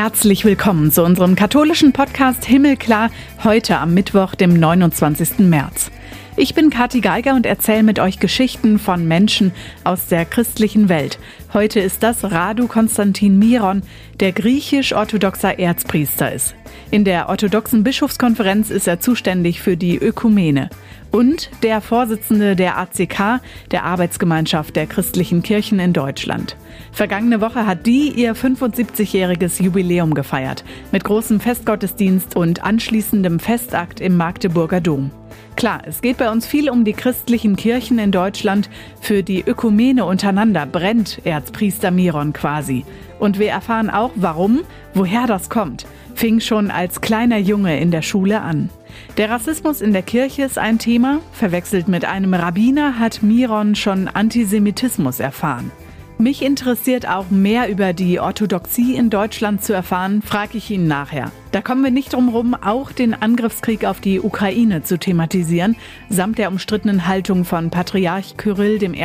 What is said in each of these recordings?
Herzlich willkommen zu unserem katholischen Podcast Himmelklar heute am Mittwoch, dem 29. März. Ich bin Kathi Geiger und erzähle mit euch Geschichten von Menschen aus der christlichen Welt. Heute ist das Radu Konstantin Miron, der griechisch-orthodoxer Erzpriester ist. In der orthodoxen Bischofskonferenz ist er zuständig für die Ökumene und der Vorsitzende der ACK, der Arbeitsgemeinschaft der christlichen Kirchen in Deutschland. Vergangene Woche hat die ihr 75-jähriges Jubiläum gefeiert, mit großem Festgottesdienst und anschließendem Festakt im Magdeburger Dom. Klar, es geht bei uns viel um die christlichen Kirchen in Deutschland. Für die Ökumene untereinander brennt Erzpriester Miron quasi. Und wir erfahren auch, warum, woher das kommt. Fing schon als kleiner Junge in der Schule an. Der Rassismus in der Kirche ist ein Thema. Verwechselt mit einem Rabbiner hat Miron schon Antisemitismus erfahren. Mich interessiert auch mehr über die Orthodoxie in Deutschland zu erfahren, frage ich ihn nachher. Da kommen wir nicht drum rum, auch den Angriffskrieg auf die Ukraine zu thematisieren, samt der umstrittenen Haltung von Patriarch Kyrill I.,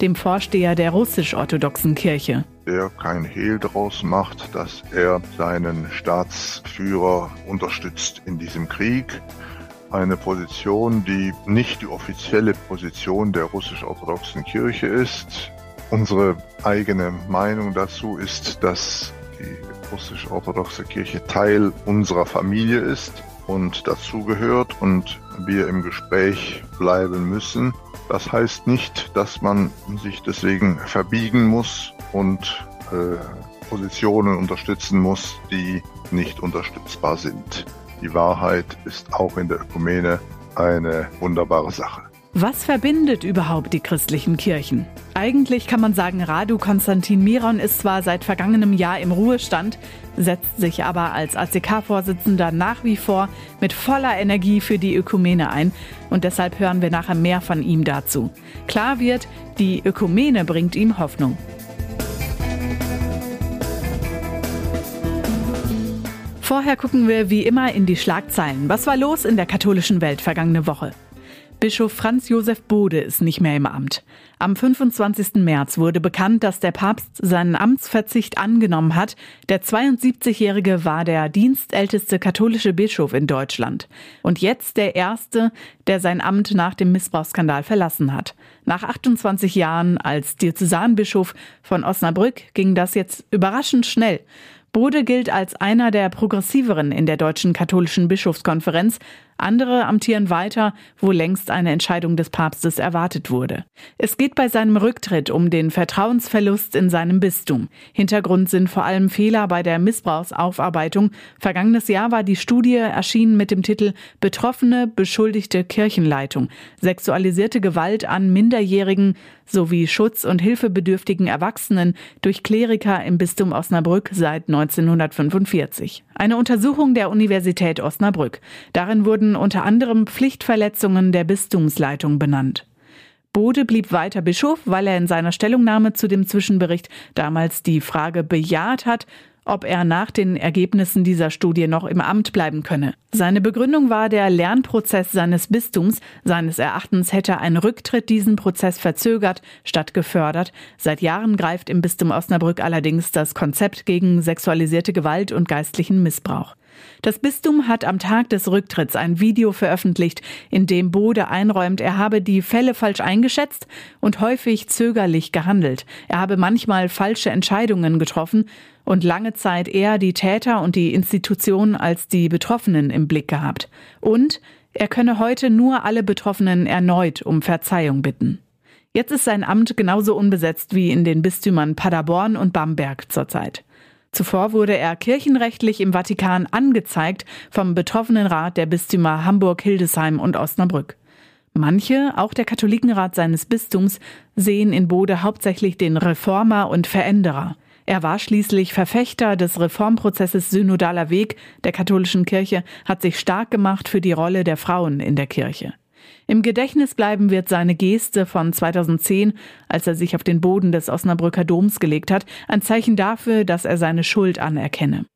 dem Vorsteher der russisch-orthodoxen Kirche. Der kein Hehl daraus macht, dass er seinen Staatsführer unterstützt in diesem Krieg eine Position, die nicht die offizielle Position der russisch-orthodoxen Kirche ist. Unsere eigene Meinung dazu ist, dass die russisch-orthodoxe Kirche Teil unserer Familie ist und dazugehört und wir im Gespräch bleiben müssen. Das heißt nicht, dass man sich deswegen verbiegen muss und äh, Positionen unterstützen muss, die nicht unterstützbar sind. Die Wahrheit ist auch in der Ökumene eine wunderbare Sache. Was verbindet überhaupt die christlichen Kirchen? Eigentlich kann man sagen, Radu Konstantin Miron ist zwar seit vergangenem Jahr im Ruhestand, setzt sich aber als ACK-Vorsitzender nach wie vor mit voller Energie für die Ökumene ein und deshalb hören wir nachher mehr von ihm dazu. Klar wird, die Ökumene bringt ihm Hoffnung. Vorher gucken wir wie immer in die Schlagzeilen. Was war los in der katholischen Welt vergangene Woche? Bischof Franz Josef Bode ist nicht mehr im Amt. Am 25. März wurde bekannt, dass der Papst seinen Amtsverzicht angenommen hat. Der 72-Jährige war der dienstälteste katholische Bischof in Deutschland. Und jetzt der erste, der sein Amt nach dem Missbrauchsskandal verlassen hat. Nach 28 Jahren als Diözesanbischof von Osnabrück ging das jetzt überraschend schnell. Bode gilt als einer der progressiveren in der deutschen katholischen Bischofskonferenz, andere amtieren weiter, wo längst eine Entscheidung des Papstes erwartet wurde. Es geht bei seinem Rücktritt um den Vertrauensverlust in seinem Bistum. Hintergrund sind vor allem Fehler bei der Missbrauchsaufarbeitung. Vergangenes Jahr war die Studie erschienen mit dem Titel Betroffene beschuldigte Kirchenleitung, sexualisierte Gewalt an Minderjährigen sowie Schutz- und hilfebedürftigen Erwachsenen durch Kleriker im Bistum Osnabrück seit 1945. Eine Untersuchung der Universität Osnabrück. Darin wurden unter anderem Pflichtverletzungen der Bistumsleitung benannt. Bode blieb weiter Bischof, weil er in seiner Stellungnahme zu dem Zwischenbericht damals die Frage bejaht hat, ob er nach den Ergebnissen dieser Studie noch im Amt bleiben könne. Seine Begründung war der Lernprozess seines Bistums. Seines Erachtens hätte ein Rücktritt diesen Prozess verzögert statt gefördert. Seit Jahren greift im Bistum Osnabrück allerdings das Konzept gegen sexualisierte Gewalt und geistlichen Missbrauch. Das Bistum hat am Tag des Rücktritts ein Video veröffentlicht, in dem Bode einräumt, er habe die Fälle falsch eingeschätzt und häufig zögerlich gehandelt. Er habe manchmal falsche Entscheidungen getroffen und lange Zeit eher die Täter und die Institutionen als die Betroffenen im Blick gehabt. Und er könne heute nur alle Betroffenen erneut um Verzeihung bitten. Jetzt ist sein Amt genauso unbesetzt wie in den Bistümern Paderborn und Bamberg zurzeit. Zuvor wurde er kirchenrechtlich im Vatikan angezeigt vom betroffenen Rat der Bistümer Hamburg, Hildesheim und Osnabrück. Manche, auch der Katholikenrat seines Bistums, sehen in Bode hauptsächlich den Reformer und Veränderer. Er war schließlich Verfechter des Reformprozesses Synodaler Weg der katholischen Kirche, hat sich stark gemacht für die Rolle der Frauen in der Kirche. Im Gedächtnis bleiben wird seine Geste von 2010, als er sich auf den Boden des Osnabrücker Doms gelegt hat, ein Zeichen dafür, dass er seine Schuld anerkenne.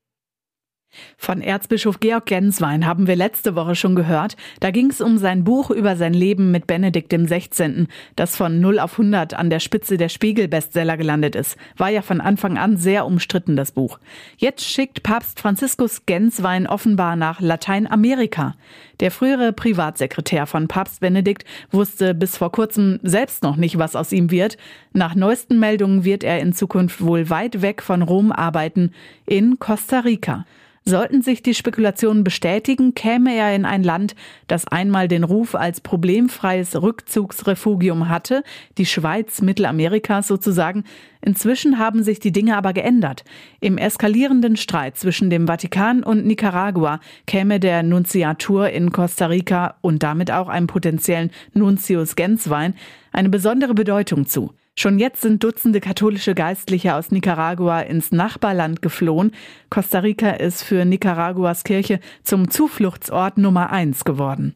Von Erzbischof Georg Genswein haben wir letzte Woche schon gehört. Da ging es um sein Buch über sein Leben mit Benedikt XVI., das von 0 auf 100 an der Spitze der Spiegel-Bestseller gelandet ist. War ja von Anfang an sehr umstritten, das Buch. Jetzt schickt Papst Franziskus Genswein offenbar nach Lateinamerika. Der frühere Privatsekretär von Papst Benedikt wusste bis vor kurzem selbst noch nicht, was aus ihm wird. Nach neuesten Meldungen wird er in Zukunft wohl weit weg von Rom arbeiten, in Costa Rica. Sollten sich die Spekulationen bestätigen, käme er in ein Land, das einmal den Ruf als problemfreies Rückzugsrefugium hatte, die Schweiz Mittelamerikas sozusagen. Inzwischen haben sich die Dinge aber geändert. Im eskalierenden Streit zwischen dem Vatikan und Nicaragua käme der Nunziatur in Costa Rica und damit auch einem potenziellen Nuntius Genswein eine besondere Bedeutung zu. Schon jetzt sind Dutzende katholische Geistliche aus Nicaragua ins Nachbarland geflohen. Costa Rica ist für Nicaraguas Kirche zum Zufluchtsort Nummer eins geworden.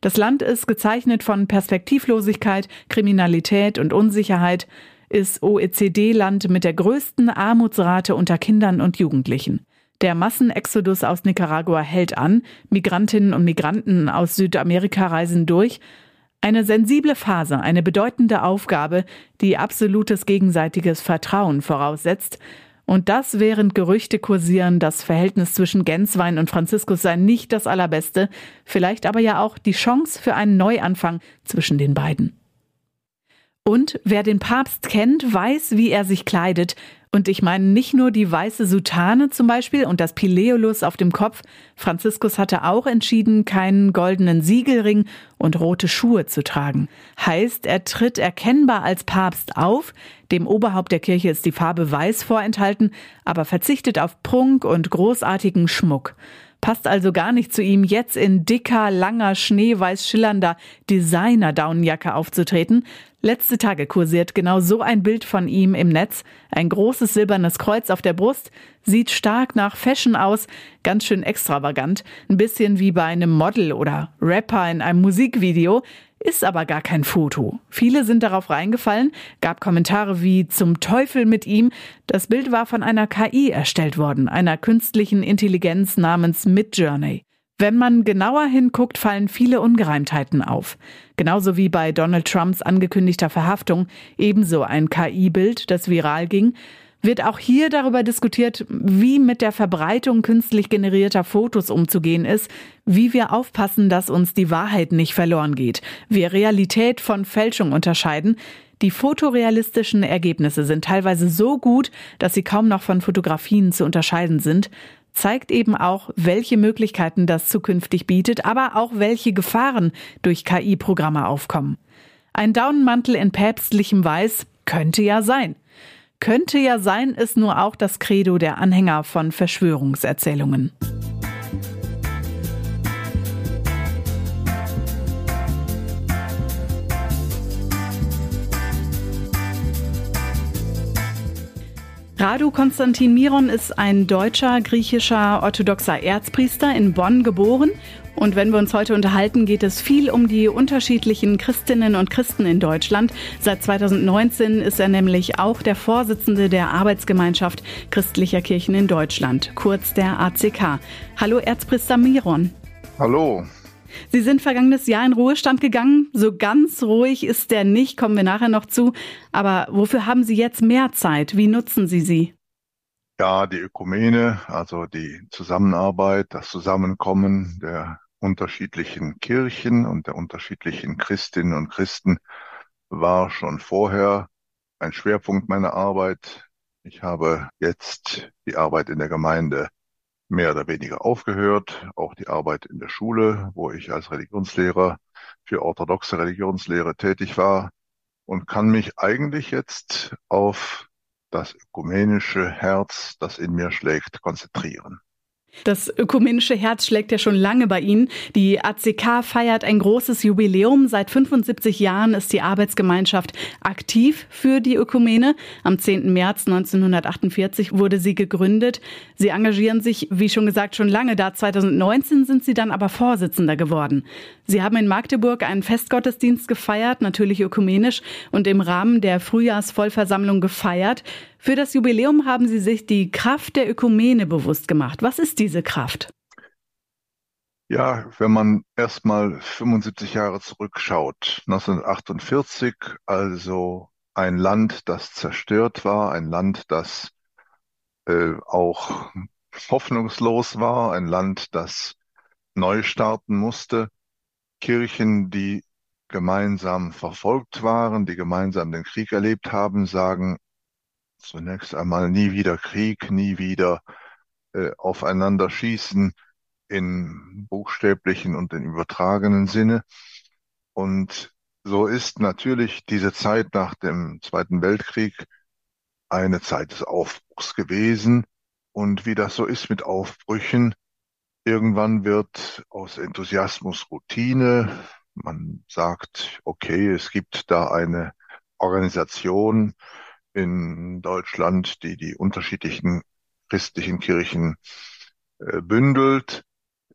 Das Land ist gezeichnet von Perspektivlosigkeit, Kriminalität und Unsicherheit, ist OECD-Land mit der größten Armutsrate unter Kindern und Jugendlichen. Der Massenexodus aus Nicaragua hält an, Migrantinnen und Migranten aus Südamerika reisen durch, eine sensible Phase, eine bedeutende Aufgabe, die absolutes gegenseitiges Vertrauen voraussetzt, und das während Gerüchte kursieren, das Verhältnis zwischen Genswein und Franziskus sei nicht das allerbeste, vielleicht aber ja auch die Chance für einen Neuanfang zwischen den beiden. Und wer den Papst kennt, weiß, wie er sich kleidet, und ich meine nicht nur die weiße Soutane zum Beispiel und das Pileolus auf dem Kopf. Franziskus hatte auch entschieden, keinen goldenen Siegelring und rote Schuhe zu tragen. Heißt, er tritt erkennbar als Papst auf. Dem Oberhaupt der Kirche ist die Farbe weiß vorenthalten, aber verzichtet auf Prunk und großartigen Schmuck. Passt also gar nicht zu ihm, jetzt in dicker, langer, schneeweiß schillernder Designer-Daunenjacke aufzutreten. Letzte Tage kursiert genau so ein Bild von ihm im Netz. Ein großes silbernes Kreuz auf der Brust, sieht stark nach Fashion aus, ganz schön extravagant, ein bisschen wie bei einem Model oder Rapper in einem Musikvideo, ist aber gar kein Foto. Viele sind darauf reingefallen, gab Kommentare wie zum Teufel mit ihm. Das Bild war von einer KI erstellt worden, einer künstlichen Intelligenz namens Midjourney. Wenn man genauer hinguckt, fallen viele Ungereimtheiten auf. Genauso wie bei Donald Trumps angekündigter Verhaftung, ebenso ein KI-Bild, das viral ging, wird auch hier darüber diskutiert, wie mit der Verbreitung künstlich generierter Fotos umzugehen ist, wie wir aufpassen, dass uns die Wahrheit nicht verloren geht, wir Realität von Fälschung unterscheiden. Die fotorealistischen Ergebnisse sind teilweise so gut, dass sie kaum noch von Fotografien zu unterscheiden sind zeigt eben auch, welche Möglichkeiten das zukünftig bietet, aber auch welche Gefahren durch KI-Programme aufkommen. Ein Daunenmantel in päpstlichem Weiß könnte ja sein. Könnte ja sein ist nur auch das Credo der Anhänger von Verschwörungserzählungen. Radu Konstantin Miron ist ein deutscher, griechischer, orthodoxer Erzpriester in Bonn geboren. Und wenn wir uns heute unterhalten, geht es viel um die unterschiedlichen Christinnen und Christen in Deutschland. Seit 2019 ist er nämlich auch der Vorsitzende der Arbeitsgemeinschaft christlicher Kirchen in Deutschland, kurz der ACK. Hallo Erzpriester Miron. Hallo. Sie sind vergangenes Jahr in Ruhestand gegangen. So ganz ruhig ist der nicht, kommen wir nachher noch zu. Aber wofür haben Sie jetzt mehr Zeit? Wie nutzen Sie sie? Ja, die Ökumene, also die Zusammenarbeit, das Zusammenkommen der unterschiedlichen Kirchen und der unterschiedlichen Christinnen und Christen war schon vorher ein Schwerpunkt meiner Arbeit. Ich habe jetzt die Arbeit in der Gemeinde mehr oder weniger aufgehört. Auch die Arbeit in der Schule, wo ich als Religionslehrer für orthodoxe Religionslehre tätig war und kann mich eigentlich jetzt auf das ökumenische Herz, das in mir schlägt, konzentrieren. Das ökumenische Herz schlägt ja schon lange bei Ihnen. Die ACK feiert ein großes Jubiläum. Seit 75 Jahren ist die Arbeitsgemeinschaft aktiv für die Ökumene. Am 10. März 1948 wurde sie gegründet. Sie engagieren sich, wie schon gesagt, schon lange da. 2019 sind Sie dann aber Vorsitzender geworden. Sie haben in Magdeburg einen Festgottesdienst gefeiert, natürlich ökumenisch, und im Rahmen der Frühjahrsvollversammlung gefeiert. Für das Jubiläum haben Sie sich die Kraft der Ökumene bewusst gemacht. Was ist diese Kraft? Ja, wenn man erstmal 75 Jahre zurückschaut, 1948, also ein Land, das zerstört war, ein Land, das äh, auch hoffnungslos war, ein Land, das neu starten musste, Kirchen, die gemeinsam verfolgt waren, die gemeinsam den Krieg erlebt haben, sagen zunächst einmal nie wieder Krieg, nie wieder äh, aufeinander schießen in buchstäblichen und in übertragenen Sinne. Und so ist natürlich diese Zeit nach dem Zweiten Weltkrieg eine Zeit des Aufbruchs gewesen. Und wie das so ist mit Aufbrüchen, irgendwann wird aus Enthusiasmus Routine. Man sagt, okay, es gibt da eine Organisation in Deutschland, die die unterschiedlichen christlichen Kirchen äh, bündelt.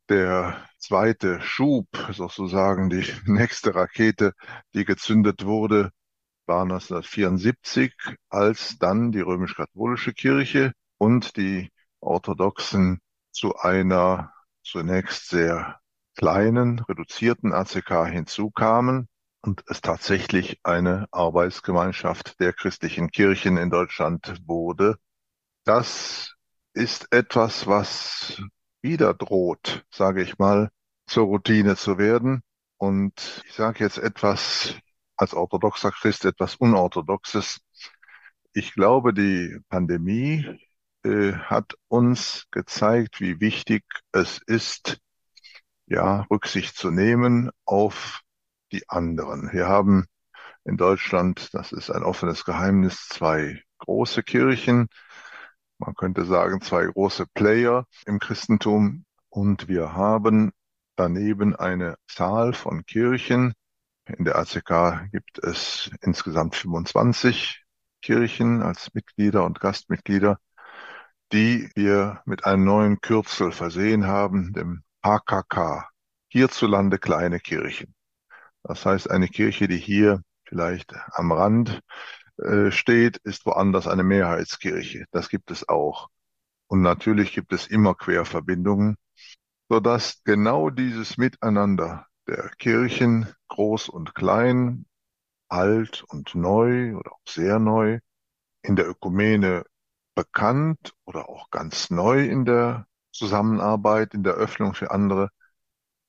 Der zweite Schub, sozusagen die nächste Rakete, die gezündet wurde, war 1974, als dann die römisch-katholische Kirche und die Orthodoxen zu einer zunächst sehr kleinen, reduzierten ACK hinzukamen und es tatsächlich eine Arbeitsgemeinschaft der christlichen Kirchen in Deutschland wurde. Das ist etwas, was wieder droht, sage ich mal, zur Routine zu werden. Und ich sage jetzt etwas als orthodoxer Christ, etwas Unorthodoxes. Ich glaube, die Pandemie äh, hat uns gezeigt, wie wichtig es ist, ja, Rücksicht zu nehmen auf die anderen. Wir haben in Deutschland, das ist ein offenes Geheimnis, zwei große Kirchen, man könnte sagen, zwei große Player im Christentum. Und wir haben daneben eine Zahl von Kirchen. In der ACK gibt es insgesamt 25 Kirchen als Mitglieder und Gastmitglieder, die wir mit einem neuen Kürzel versehen haben, dem HKK, hierzulande kleine Kirchen. Das heißt, eine Kirche, die hier vielleicht am Rand äh, steht, ist woanders eine Mehrheitskirche. Das gibt es auch. Und natürlich gibt es immer Querverbindungen, sodass genau dieses Miteinander der Kirchen, groß und klein, alt und neu oder auch sehr neu, in der Ökumene bekannt oder auch ganz neu in der Zusammenarbeit, in der Öffnung für andere,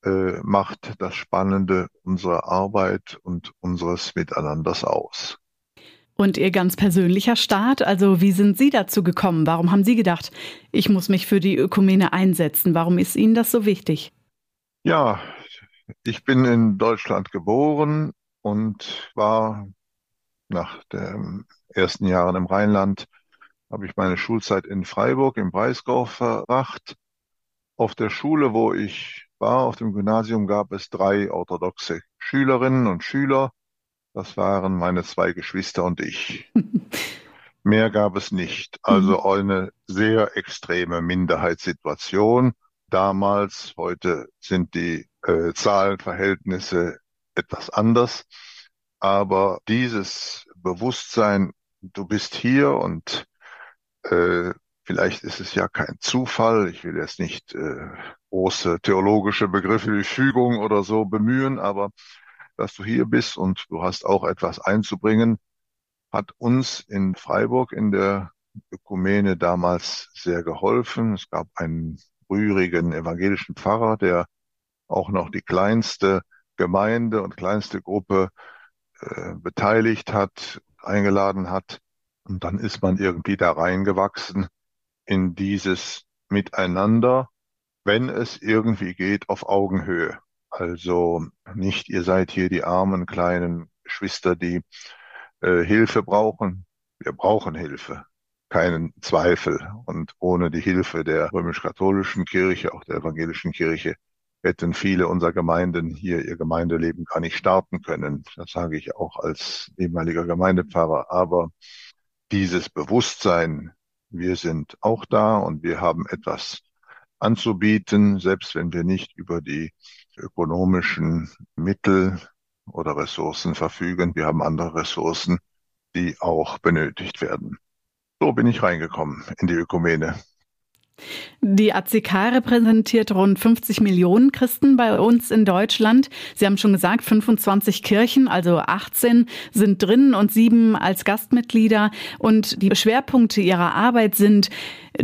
äh, macht das Spannende unserer Arbeit und unseres Miteinanders aus. Und Ihr ganz persönlicher Start, also wie sind Sie dazu gekommen? Warum haben Sie gedacht, ich muss mich für die Ökumene einsetzen? Warum ist Ihnen das so wichtig? Ja, ich bin in Deutschland geboren und war nach den ersten Jahren im Rheinland, habe ich meine Schulzeit in Freiburg im Breisgau verbracht. Auf der Schule, wo ich war, auf dem Gymnasium, gab es drei orthodoxe Schülerinnen und Schüler das waren meine zwei Geschwister und ich. Mehr gab es nicht. Also eine sehr extreme Minderheitssituation. Damals, heute sind die äh, Zahlenverhältnisse etwas anders. Aber dieses Bewusstsein, du bist hier und äh, vielleicht ist es ja kein Zufall. Ich will jetzt nicht äh, große theologische Begriffe wie Fügung oder so bemühen, aber dass du hier bist und du hast auch etwas einzubringen, hat uns in Freiburg in der Ökumene damals sehr geholfen. Es gab einen rührigen evangelischen Pfarrer, der auch noch die kleinste Gemeinde und kleinste Gruppe äh, beteiligt hat, eingeladen hat. Und dann ist man irgendwie da reingewachsen in dieses Miteinander, wenn es irgendwie geht, auf Augenhöhe. Also nicht, ihr seid hier die armen kleinen Geschwister, die äh, Hilfe brauchen. Wir brauchen Hilfe, keinen Zweifel. Und ohne die Hilfe der römisch-katholischen Kirche, auch der evangelischen Kirche, hätten viele unserer Gemeinden hier ihr Gemeindeleben gar nicht starten können. Das sage ich auch als ehemaliger Gemeindepfarrer. Aber dieses Bewusstsein, wir sind auch da und wir haben etwas anzubieten, selbst wenn wir nicht über die ökonomischen Mittel oder Ressourcen verfügen. Wir haben andere Ressourcen, die auch benötigt werden. So bin ich reingekommen in die Ökumene. Die ACK repräsentiert rund 50 Millionen Christen bei uns in Deutschland. Sie haben schon gesagt, 25 Kirchen, also 18 sind drin und sieben als Gastmitglieder. Und die Schwerpunkte ihrer Arbeit sind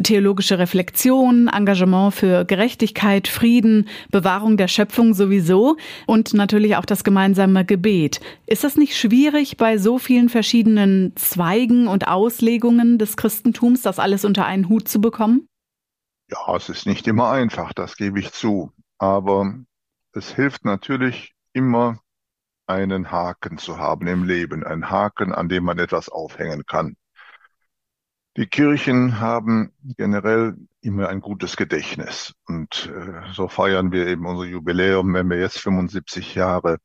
theologische Reflexion, Engagement für Gerechtigkeit, Frieden, Bewahrung der Schöpfung sowieso und natürlich auch das gemeinsame Gebet. Ist das nicht schwierig bei so vielen verschiedenen Zweigen und Auslegungen des Christentums, das alles unter einen Hut zu bekommen? Ja, es ist nicht immer einfach, das gebe ich zu. Aber es hilft natürlich immer, einen Haken zu haben im Leben, einen Haken, an dem man etwas aufhängen kann. Die Kirchen haben generell immer ein gutes Gedächtnis und äh, so feiern wir eben unser Jubiläum. Wenn wir jetzt 75 Jahre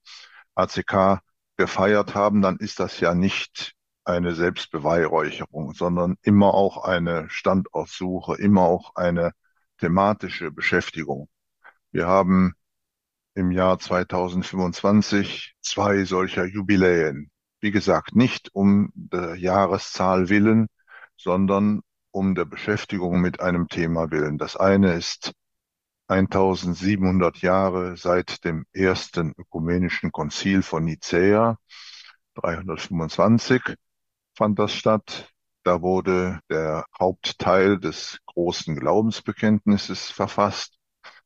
ACK gefeiert haben, dann ist das ja nicht eine Selbstbeweihräucherung, sondern immer auch eine Standortsuche, immer auch eine thematische Beschäftigung. Wir haben im Jahr 2025 zwei solcher Jubiläen. Wie gesagt, nicht um der Jahreszahl willen, sondern um der Beschäftigung mit einem Thema willen. Das eine ist 1700 Jahre seit dem ersten ökumenischen Konzil von Nicäa, 325 fand das statt. Da wurde der Hauptteil des großen Glaubensbekenntnisses verfasst.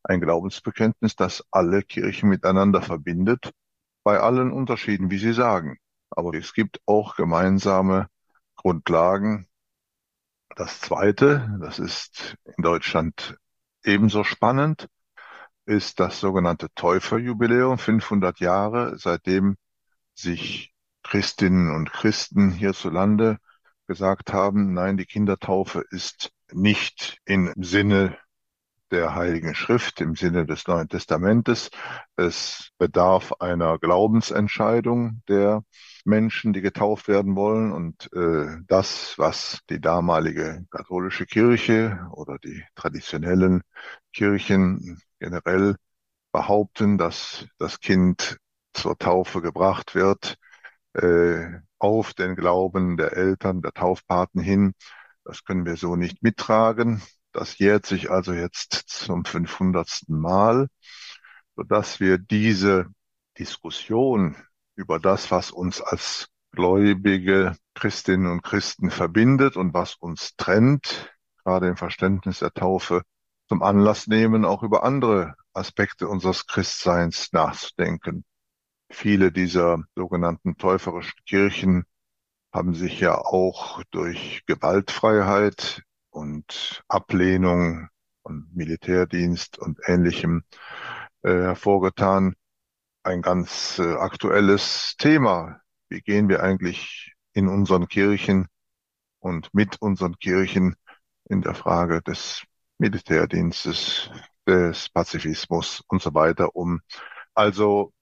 Ein Glaubensbekenntnis, das alle Kirchen miteinander verbindet, bei allen Unterschieden, wie Sie sagen. Aber es gibt auch gemeinsame Grundlagen. Das Zweite, das ist in Deutschland ebenso spannend, ist das sogenannte Täuferjubiläum, 500 Jahre, seitdem sich Christinnen und Christen hierzulande gesagt haben, nein, die Kindertaufe ist nicht im Sinne der Heiligen Schrift, im Sinne des Neuen Testamentes. Es bedarf einer Glaubensentscheidung der Menschen, die getauft werden wollen. Und äh, das, was die damalige katholische Kirche oder die traditionellen Kirchen generell behaupten, dass das Kind zur Taufe gebracht wird, äh, auf den Glauben der Eltern, der Taufpaten hin. Das können wir so nicht mittragen. Das jährt sich also jetzt zum 500. Mal, sodass wir diese Diskussion über das, was uns als gläubige Christinnen und Christen verbindet und was uns trennt, gerade im Verständnis der Taufe, zum Anlass nehmen, auch über andere Aspekte unseres Christseins nachzudenken. Viele dieser sogenannten täuferischen Kirchen haben sich ja auch durch Gewaltfreiheit und Ablehnung von Militärdienst und Ähnlichem äh, hervorgetan. Ein ganz äh, aktuelles Thema. Wie gehen wir eigentlich in unseren Kirchen und mit unseren Kirchen in der Frage des Militärdienstes, des Pazifismus und so weiter um? Also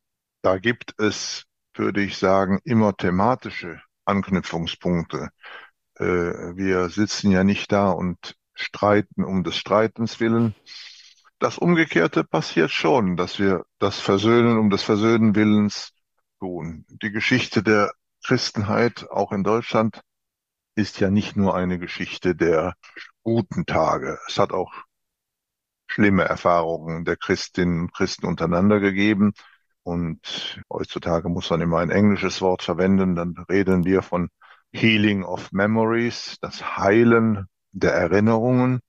da gibt es, würde ich sagen, immer thematische Anknüpfungspunkte. Äh, wir sitzen ja nicht da und streiten um des Streitens willen. Das Umgekehrte passiert schon, dass wir das Versöhnen um des Versöhnen Willens tun. Die Geschichte der Christenheit, auch in Deutschland, ist ja nicht nur eine Geschichte der guten Tage. Es hat auch schlimme Erfahrungen der Christinnen und Christen untereinander gegeben. Und heutzutage muss man immer ein englisches Wort verwenden. Dann reden wir von Healing of Memories, das Heilen der Erinnerungen.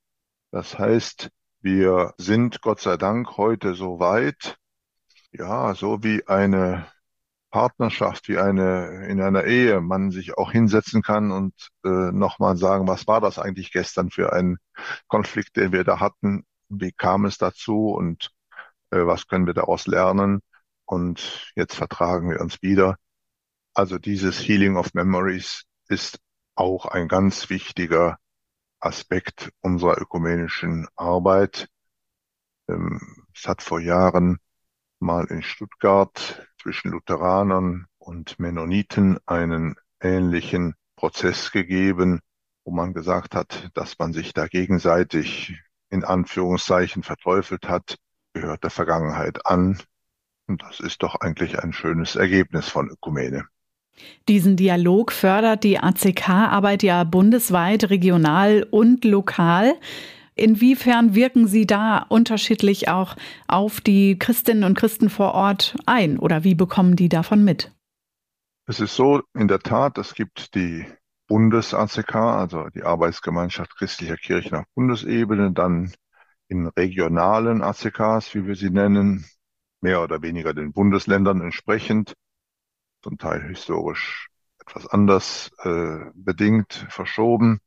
Das heißt, wir sind Gott sei Dank heute so weit, ja, so wie eine Partnerschaft, wie eine in einer Ehe, man sich auch hinsetzen kann und äh, nochmal sagen, was war das eigentlich gestern für ein Konflikt, den wir da hatten? Wie kam es dazu und äh, was können wir daraus lernen? Und jetzt vertragen wir uns wieder. Also dieses Healing of Memories ist auch ein ganz wichtiger Aspekt unserer ökumenischen Arbeit. Ähm, es hat vor Jahren mal in Stuttgart zwischen Lutheranern und Mennoniten einen ähnlichen Prozess gegeben, wo man gesagt hat, dass man sich da gegenseitig in Anführungszeichen verteufelt hat, gehört der Vergangenheit an, das ist doch eigentlich ein schönes Ergebnis von Ökumene. Diesen Dialog fördert die ACK-Arbeit ja bundesweit, regional und lokal. Inwiefern wirken Sie da unterschiedlich auch auf die Christinnen und Christen vor Ort ein oder wie bekommen die davon mit? Es ist so, in der Tat, es gibt die Bundes-ACK, also die Arbeitsgemeinschaft christlicher Kirchen auf Bundesebene, dann in regionalen ACKs, wie wir sie nennen, mehr oder weniger den Bundesländern entsprechend, zum Teil historisch etwas anders äh, bedingt, verschoben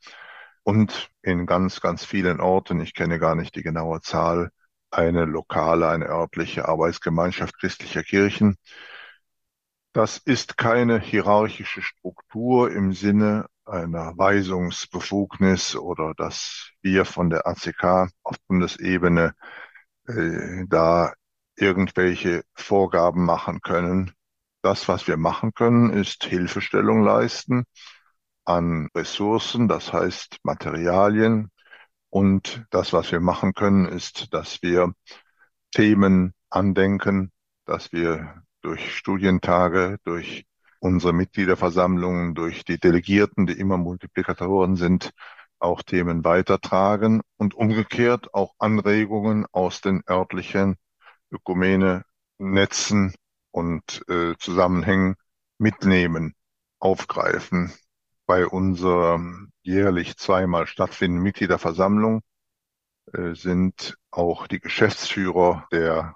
und in ganz, ganz vielen Orten, ich kenne gar nicht die genaue Zahl, eine lokale, eine örtliche Arbeitsgemeinschaft christlicher Kirchen. Das ist keine hierarchische Struktur im Sinne einer Weisungsbefugnis oder dass wir von der ACK auf Bundesebene äh, da irgendwelche Vorgaben machen können. Das, was wir machen können, ist Hilfestellung leisten an Ressourcen, das heißt Materialien. Und das, was wir machen können, ist, dass wir Themen andenken, dass wir durch Studientage, durch unsere Mitgliederversammlungen, durch die Delegierten, die immer Multiplikatoren sind, auch Themen weitertragen und umgekehrt auch Anregungen aus den örtlichen Ökumene-Netzen und äh, Zusammenhängen mitnehmen, aufgreifen bei unserer jährlich zweimal stattfindenden Mitgliederversammlung äh, sind auch die Geschäftsführer der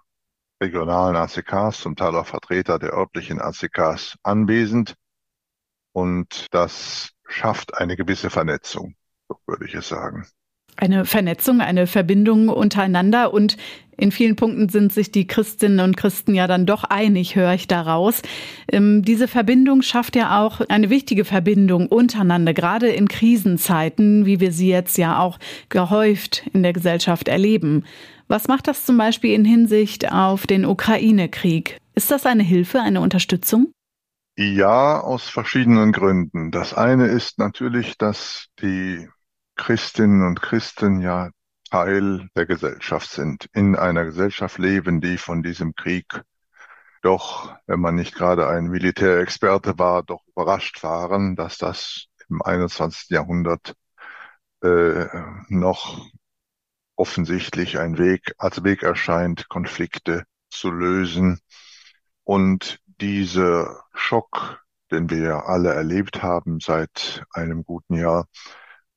regionalen ACKs, zum Teil auch Vertreter der örtlichen ACKs anwesend. Und das schafft eine gewisse Vernetzung, würde ich es sagen eine Vernetzung, eine Verbindung untereinander und in vielen Punkten sind sich die Christinnen und Christen ja dann doch einig, höre ich daraus. Ähm, diese Verbindung schafft ja auch eine wichtige Verbindung untereinander, gerade in Krisenzeiten, wie wir sie jetzt ja auch gehäuft in der Gesellschaft erleben. Was macht das zum Beispiel in Hinsicht auf den Ukraine-Krieg? Ist das eine Hilfe, eine Unterstützung? Ja, aus verschiedenen Gründen. Das eine ist natürlich, dass die Christinnen und Christen ja Teil der Gesellschaft sind, in einer Gesellschaft leben, die von diesem Krieg doch, wenn man nicht gerade ein Militärexperte war, doch überrascht waren, dass das im 21. Jahrhundert äh, noch offensichtlich ein Weg als Weg erscheint, Konflikte zu lösen. Und dieser Schock, den wir alle erlebt haben seit einem guten Jahr,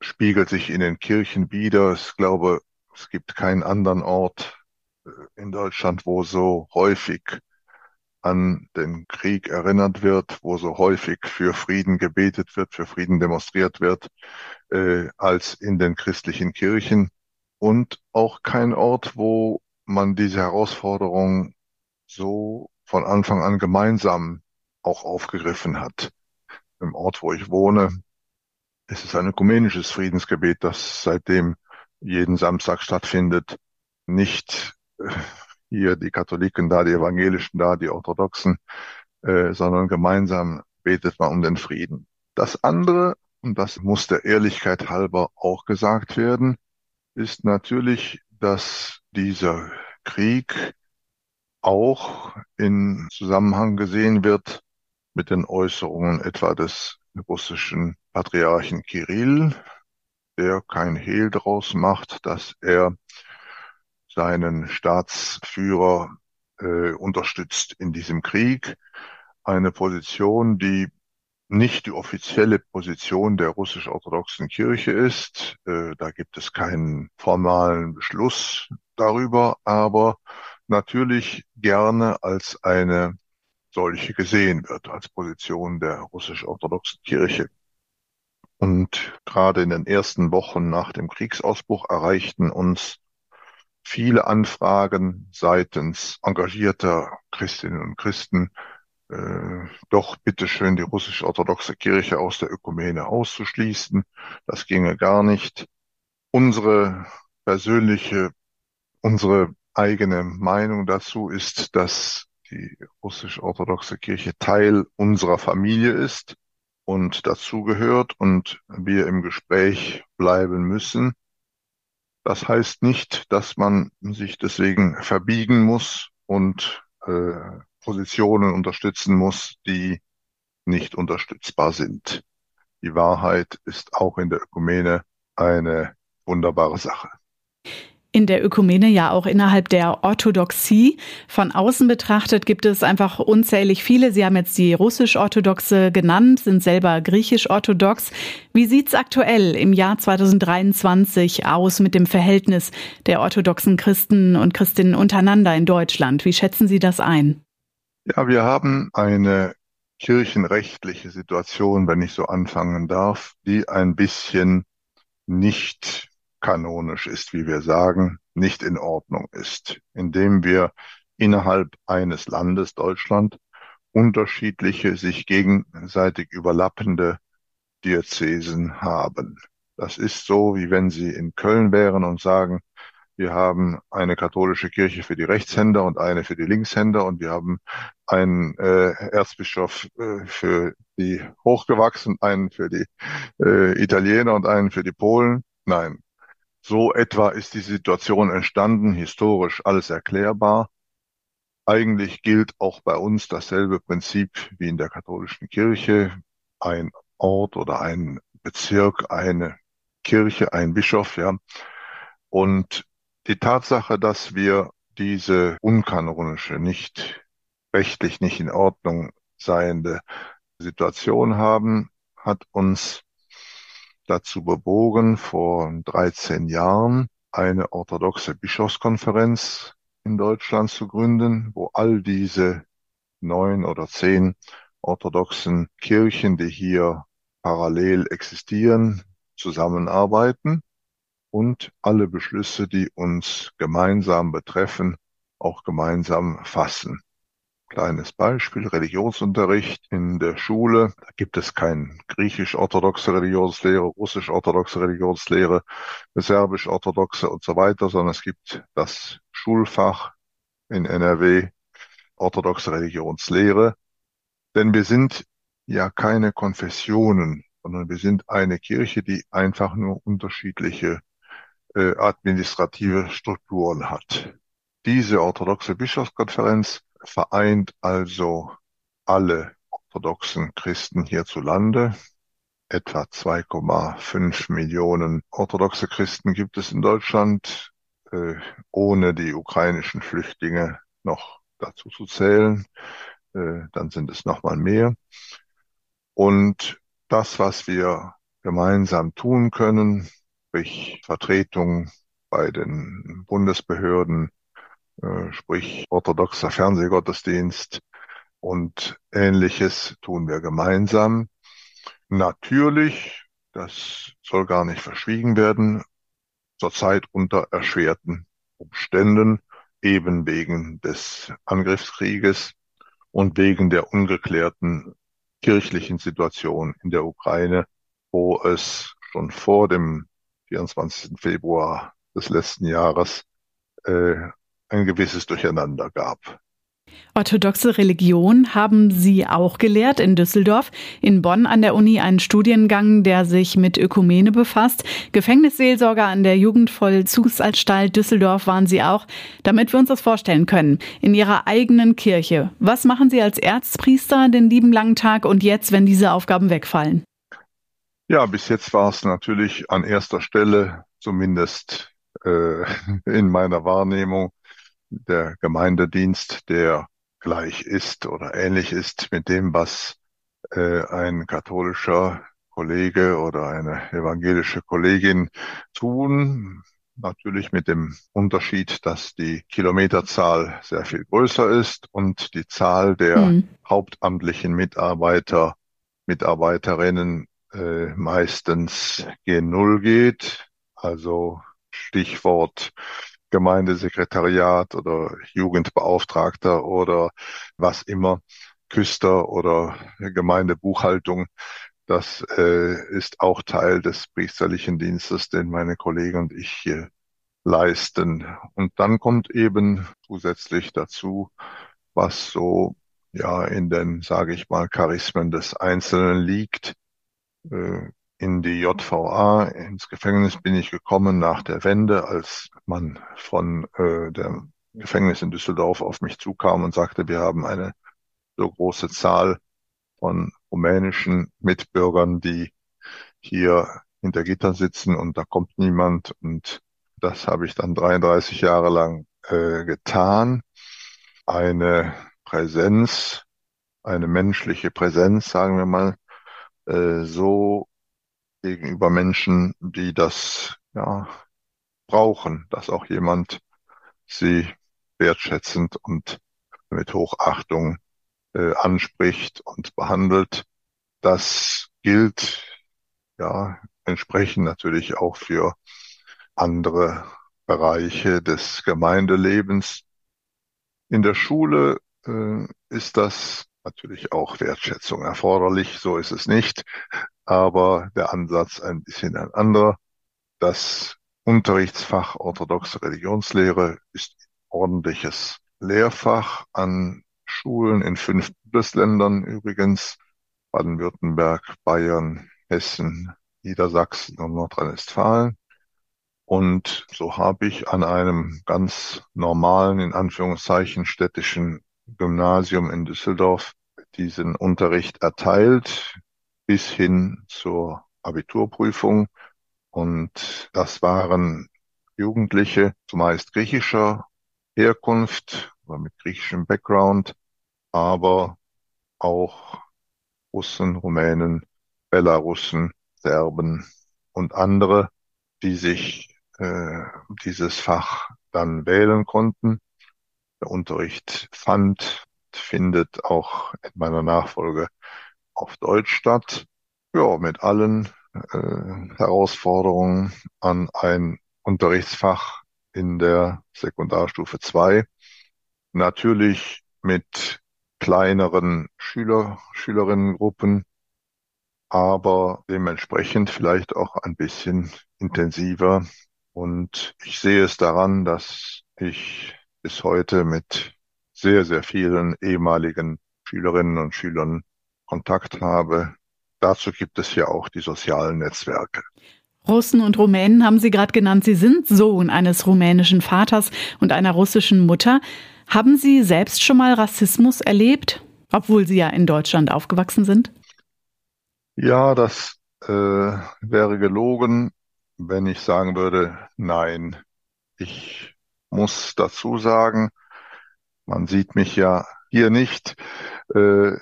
spiegelt sich in den Kirchen wieder. Ich glaube, es gibt keinen anderen Ort äh, in Deutschland, wo so häufig an den Krieg erinnert wird, wo so häufig für Frieden gebetet wird, für Frieden demonstriert wird, äh, als in den christlichen Kirchen. Und auch kein Ort, wo man diese Herausforderung so von Anfang an gemeinsam auch aufgegriffen hat. Im Ort, wo ich wohne, es ist ein ökumenisches Friedensgebet, das seitdem jeden Samstag stattfindet. Nicht äh, hier die Katholiken da, die Evangelischen da, die Orthodoxen, äh, sondern gemeinsam betet man um den Frieden. Das andere, und das muss der Ehrlichkeit halber auch gesagt werden, ist natürlich, dass dieser Krieg auch in Zusammenhang gesehen wird mit den Äußerungen etwa des russischen Patriarchen Kirill, der kein Hehl daraus macht, dass er seinen Staatsführer äh, unterstützt in diesem Krieg. Eine Position, die nicht die offizielle Position der russisch-orthodoxen Kirche ist. Äh, da gibt es keinen formalen Beschluss darüber, aber natürlich gerne als eine solche gesehen wird, als Position der russisch-orthodoxen Kirche. Und gerade in den ersten Wochen nach dem Kriegsausbruch erreichten uns viele Anfragen seitens engagierter Christinnen und Christen, äh, doch bitteschön die russisch-orthodoxe Kirche aus der Ökumene auszuschließen. Das ginge gar nicht. Unsere persönliche, unsere eigene Meinung dazu ist, dass die russisch-orthodoxe Kirche Teil unserer Familie ist und dazugehört und wir im Gespräch bleiben müssen. Das heißt nicht, dass man sich deswegen verbiegen muss und äh, Positionen unterstützen muss, die nicht unterstützbar sind. Die Wahrheit ist auch in der Ökumene eine wunderbare Sache in der Ökumene ja auch innerhalb der Orthodoxie. Von außen betrachtet gibt es einfach unzählig viele. Sie haben jetzt die russisch-orthodoxe genannt, sind selber griechisch-orthodox. Wie sieht's aktuell im Jahr 2023 aus mit dem Verhältnis der orthodoxen Christen und Christinnen untereinander in Deutschland? Wie schätzen Sie das ein? Ja, wir haben eine kirchenrechtliche Situation, wenn ich so anfangen darf, die ein bisschen nicht kanonisch ist, wie wir sagen, nicht in Ordnung ist, indem wir innerhalb eines Landes Deutschland unterschiedliche, sich gegenseitig überlappende Diözesen haben. Das ist so, wie wenn Sie in Köln wären und sagen, wir haben eine katholische Kirche für die Rechtshänder und eine für die Linkshänder und wir haben einen äh, Erzbischof äh, für die Hochgewachsenen, einen für die äh, Italiener und einen für die Polen. Nein, so etwa ist die Situation entstanden, historisch alles erklärbar. Eigentlich gilt auch bei uns dasselbe Prinzip wie in der katholischen Kirche. Ein Ort oder ein Bezirk, eine Kirche, ein Bischof, ja. Und die Tatsache, dass wir diese unkanonische, nicht rechtlich nicht in Ordnung seiende Situation haben, hat uns dazu bewogen, vor 13 Jahren eine orthodoxe Bischofskonferenz in Deutschland zu gründen, wo all diese neun oder zehn orthodoxen Kirchen, die hier parallel existieren, zusammenarbeiten und alle Beschlüsse, die uns gemeinsam betreffen, auch gemeinsam fassen. Kleines Beispiel, Religionsunterricht in der Schule. Da gibt es kein griechisch-orthodoxe Religionslehre, russisch-orthodoxe Religionslehre, serbisch-orthodoxe und so weiter, sondern es gibt das Schulfach in NRW, orthodoxe Religionslehre. Denn wir sind ja keine Konfessionen, sondern wir sind eine Kirche, die einfach nur unterschiedliche äh, administrative Strukturen hat. Diese orthodoxe Bischofskonferenz vereint also alle orthodoxen Christen hierzulande. Etwa 2,5 Millionen orthodoxe Christen gibt es in Deutschland, äh, ohne die ukrainischen Flüchtlinge noch dazu zu zählen. Äh, dann sind es nochmal mehr. Und das, was wir gemeinsam tun können, sprich Vertretung bei den Bundesbehörden, sprich orthodoxer Fernsehgottesdienst und ähnliches tun wir gemeinsam. Natürlich, das soll gar nicht verschwiegen werden, zurzeit unter erschwerten Umständen, eben wegen des Angriffskrieges und wegen der ungeklärten kirchlichen Situation in der Ukraine, wo es schon vor dem 24. Februar des letzten Jahres äh, ein gewisses Durcheinander gab. Orthodoxe Religion haben Sie auch gelehrt in Düsseldorf, in Bonn an der Uni einen Studiengang, der sich mit Ökumene befasst. Gefängnisseelsorger an der Jugendvollzugsanstalt Düsseldorf waren Sie auch, damit wir uns das vorstellen können. In Ihrer eigenen Kirche. Was machen Sie als Erzpriester den lieben langen Tag und jetzt, wenn diese Aufgaben wegfallen? Ja, bis jetzt war es natürlich an erster Stelle, zumindest äh, in meiner Wahrnehmung, der Gemeindedienst, der gleich ist oder ähnlich ist mit dem, was äh, ein katholischer Kollege oder eine evangelische Kollegin tun. Natürlich mit dem Unterschied, dass die Kilometerzahl sehr viel größer ist und die Zahl der mhm. hauptamtlichen Mitarbeiter, Mitarbeiterinnen äh, meistens gen Null geht. Also Stichwort Gemeindesekretariat oder Jugendbeauftragter oder was immer, Küster oder Gemeindebuchhaltung. Das äh, ist auch Teil des priesterlichen Dienstes, den meine Kollegen und ich hier leisten. Und dann kommt eben zusätzlich dazu, was so ja in den, sage ich mal, Charismen des Einzelnen liegt. Äh, in die JVA, ins Gefängnis bin ich gekommen nach der Wende, als man von äh, dem Gefängnis in Düsseldorf auf mich zukam und sagte, wir haben eine so große Zahl von rumänischen Mitbürgern, die hier hinter Gittern sitzen und da kommt niemand. Und das habe ich dann 33 Jahre lang äh, getan. Eine Präsenz, eine menschliche Präsenz, sagen wir mal, äh, so gegenüber Menschen, die das ja brauchen, dass auch jemand sie wertschätzend und mit Hochachtung äh, anspricht und behandelt. Das gilt ja entsprechend natürlich auch für andere Bereiche des Gemeindelebens. In der Schule äh, ist das natürlich auch Wertschätzung erforderlich, so ist es nicht, aber der Ansatz ein bisschen ein anderer. Das Unterrichtsfach orthodoxe Religionslehre ist ordentliches Lehrfach an Schulen in fünf Bundesländern übrigens, Baden-Württemberg, Bayern, Hessen, Niedersachsen und Nordrhein-Westfalen. Und so habe ich an einem ganz normalen, in Anführungszeichen, städtischen Gymnasium in Düsseldorf diesen Unterricht erteilt bis hin zur Abiturprüfung. Und das waren Jugendliche, zumeist griechischer Herkunft oder mit griechischem Background, aber auch Russen, Rumänen, Belarussen, Serben und andere, die sich äh, dieses Fach dann wählen konnten. Der Unterricht fand, findet auch in meiner Nachfolge auf Deutsch statt. Ja, mit allen äh, Herausforderungen an ein Unterrichtsfach in der Sekundarstufe 2. Natürlich mit kleineren Schüler, Schülerinnengruppen, aber dementsprechend vielleicht auch ein bisschen intensiver. Und ich sehe es daran, dass ich bis heute mit sehr, sehr vielen ehemaligen Schülerinnen und Schülern Kontakt habe. Dazu gibt es ja auch die sozialen Netzwerke. Russen und Rumänen haben Sie gerade genannt. Sie sind Sohn eines rumänischen Vaters und einer russischen Mutter. Haben Sie selbst schon mal Rassismus erlebt, obwohl Sie ja in Deutschland aufgewachsen sind? Ja, das äh, wäre gelogen, wenn ich sagen würde, nein. Ich muss dazu sagen, man sieht mich ja hier nicht, äh,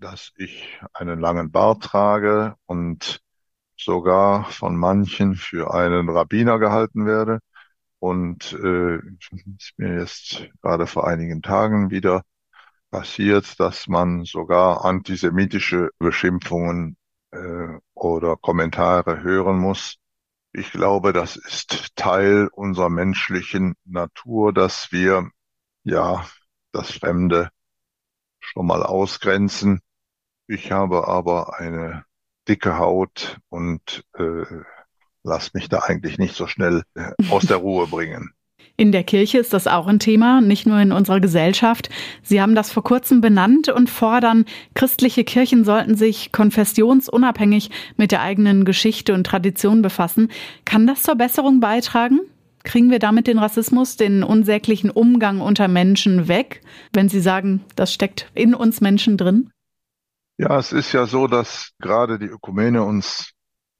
dass ich einen langen Bart trage und sogar von manchen für einen Rabbiner gehalten werde. Und äh, ist mir jetzt gerade vor einigen Tagen wieder passiert, dass man sogar antisemitische Beschimpfungen äh, oder Kommentare hören muss. Ich glaube, das ist Teil unserer menschlichen Natur, dass wir ja das Fremde schon mal ausgrenzen. Ich habe aber eine dicke Haut und äh, lass mich da eigentlich nicht so schnell äh, aus der Ruhe bringen. In der Kirche ist das auch ein Thema, nicht nur in unserer Gesellschaft. Sie haben das vor kurzem benannt und fordern, christliche Kirchen sollten sich konfessionsunabhängig mit der eigenen Geschichte und Tradition befassen. Kann das zur Besserung beitragen? Kriegen wir damit den Rassismus, den unsäglichen Umgang unter Menschen weg, wenn Sie sagen, das steckt in uns Menschen drin? Ja, es ist ja so, dass gerade die Ökumene uns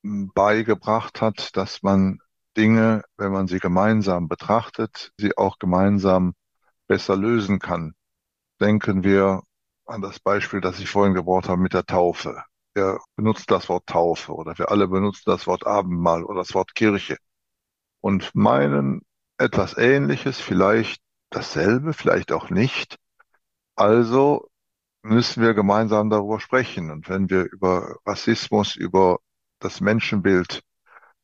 beigebracht hat, dass man Dinge, wenn man sie gemeinsam betrachtet, sie auch gemeinsam besser lösen kann. Denken wir an das Beispiel, das ich vorhin gebraucht habe mit der Taufe. Wir benutzen das Wort Taufe oder wir alle benutzen das Wort Abendmahl oder das Wort Kirche und meinen etwas Ähnliches, vielleicht dasselbe, vielleicht auch nicht. Also müssen wir gemeinsam darüber sprechen. Und wenn wir über Rassismus, über das Menschenbild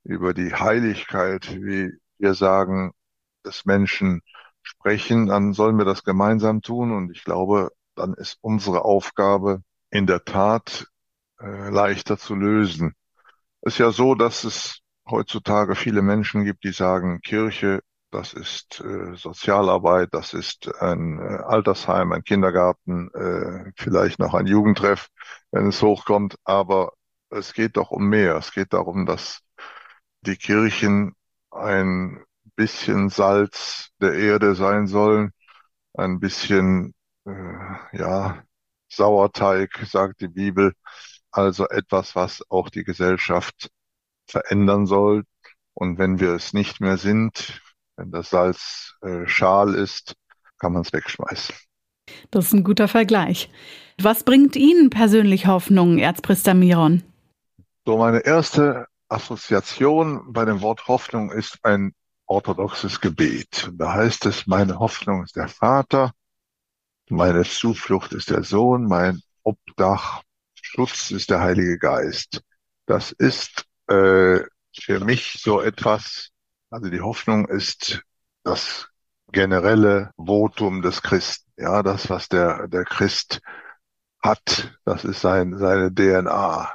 über die Heiligkeit, wie wir sagen, des Menschen sprechen, dann sollen wir das gemeinsam tun. Und ich glaube, dann ist unsere Aufgabe in der Tat äh, leichter zu lösen. Es ist ja so, dass es heutzutage viele Menschen gibt, die sagen, Kirche, das ist äh, Sozialarbeit, das ist ein äh, Altersheim, ein Kindergarten, äh, vielleicht noch ein Jugendtreff, wenn es hochkommt. Aber es geht doch um mehr. Es geht darum, dass die Kirchen ein bisschen Salz der Erde sein sollen, ein bisschen, äh, ja, Sauerteig, sagt die Bibel. Also etwas, was auch die Gesellschaft verändern soll. Und wenn wir es nicht mehr sind, wenn das Salz äh, schal ist, kann man es wegschmeißen. Das ist ein guter Vergleich. Was bringt Ihnen persönlich Hoffnung, Erzpriester Miron? So, meine erste Assoziation bei dem Wort Hoffnung ist ein orthodoxes Gebet. Da heißt es, meine Hoffnung ist der Vater, meine Zuflucht ist der Sohn, mein Obdach, Schutz ist der Heilige Geist. Das ist äh, für mich so etwas, also die Hoffnung ist das generelle Votum des Christen. Ja, das, was der, der Christ hat, das ist sein, seine DNA.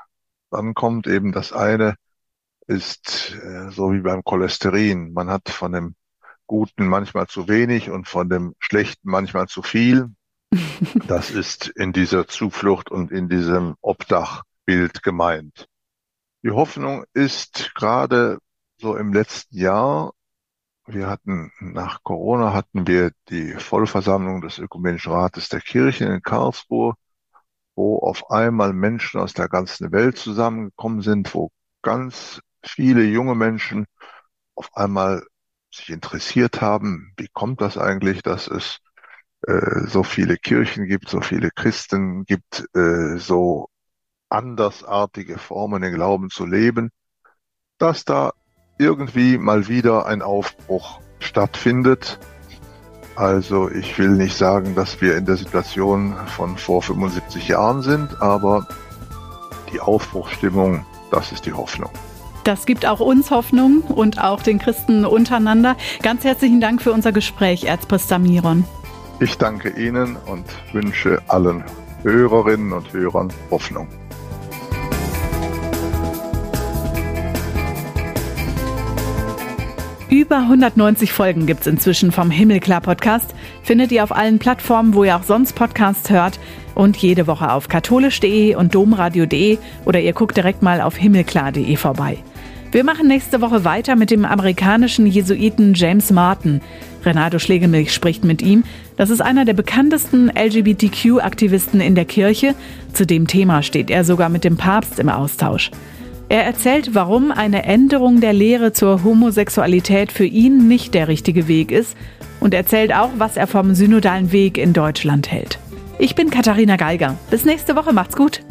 Dann kommt eben das eine, ist äh, so wie beim Cholesterin. Man hat von dem Guten manchmal zu wenig und von dem Schlechten manchmal zu viel. Das ist in dieser Zuflucht und in diesem Obdachbild gemeint. Die Hoffnung ist gerade so im letzten Jahr, wir hatten nach Corona hatten wir die Vollversammlung des Ökumenischen Rates der Kirchen in Karlsruhe, wo auf einmal Menschen aus der ganzen Welt zusammengekommen sind, wo ganz viele junge Menschen auf einmal sich interessiert haben, wie kommt das eigentlich, dass es äh, so viele Kirchen gibt, so viele Christen gibt, äh, so andersartige Formen, den Glauben zu leben, dass da irgendwie mal wieder ein Aufbruch stattfindet. Also ich will nicht sagen, dass wir in der Situation von vor 75 Jahren sind, aber die Aufbruchstimmung, das ist die Hoffnung. Das gibt auch uns Hoffnung und auch den Christen untereinander. Ganz herzlichen Dank für unser Gespräch, Erzpriester Miron. Ich danke Ihnen und wünsche allen Hörerinnen und Hörern Hoffnung. Über 190 Folgen gibt es inzwischen vom Himmelklar Podcast. Findet ihr auf allen Plattformen, wo ihr auch sonst Podcasts hört. Und jede Woche auf katholisch.de und domradio.de oder ihr guckt direkt mal auf himmelklar.de vorbei. Wir machen nächste Woche weiter mit dem amerikanischen Jesuiten James Martin. Renato Schlegelmilch spricht mit ihm. Das ist einer der bekanntesten LGBTQ-Aktivisten in der Kirche. Zu dem Thema steht er sogar mit dem Papst im Austausch. Er erzählt, warum eine Änderung der Lehre zur Homosexualität für ihn nicht der richtige Weg ist und erzählt auch, was er vom synodalen Weg in Deutschland hält. Ich bin Katharina Geiger. Bis nächste Woche, macht's gut.